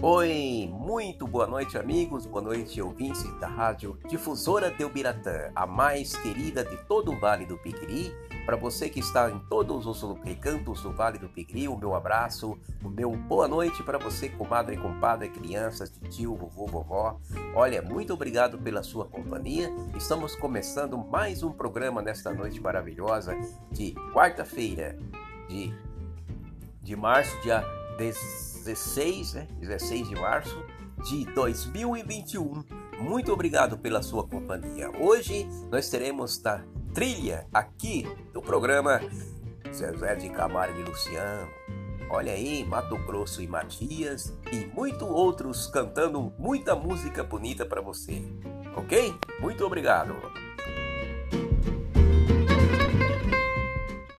Oi, muito boa noite, amigos, boa noite, ouvintes da Rádio Difusora de Ubiratã, a mais querida de todo o Vale do Piquiri. Para você que está em todos os cantos do Vale do Piquiri, o meu abraço, o meu boa noite para você, comadre compadre, crianças, tio, vovô, vovó. Olha, muito obrigado pela sua companhia. Estamos começando mais um programa nesta noite maravilhosa de quarta-feira, de, de março, dia 10 16, né? 16 de março de 2021. Muito obrigado pela sua companhia. Hoje nós teremos da trilha aqui do programa Zezé de Camargo e Luciano. Olha aí, Mato Grosso e Matias e muito outros cantando muita música bonita para você. Ok? Muito obrigado.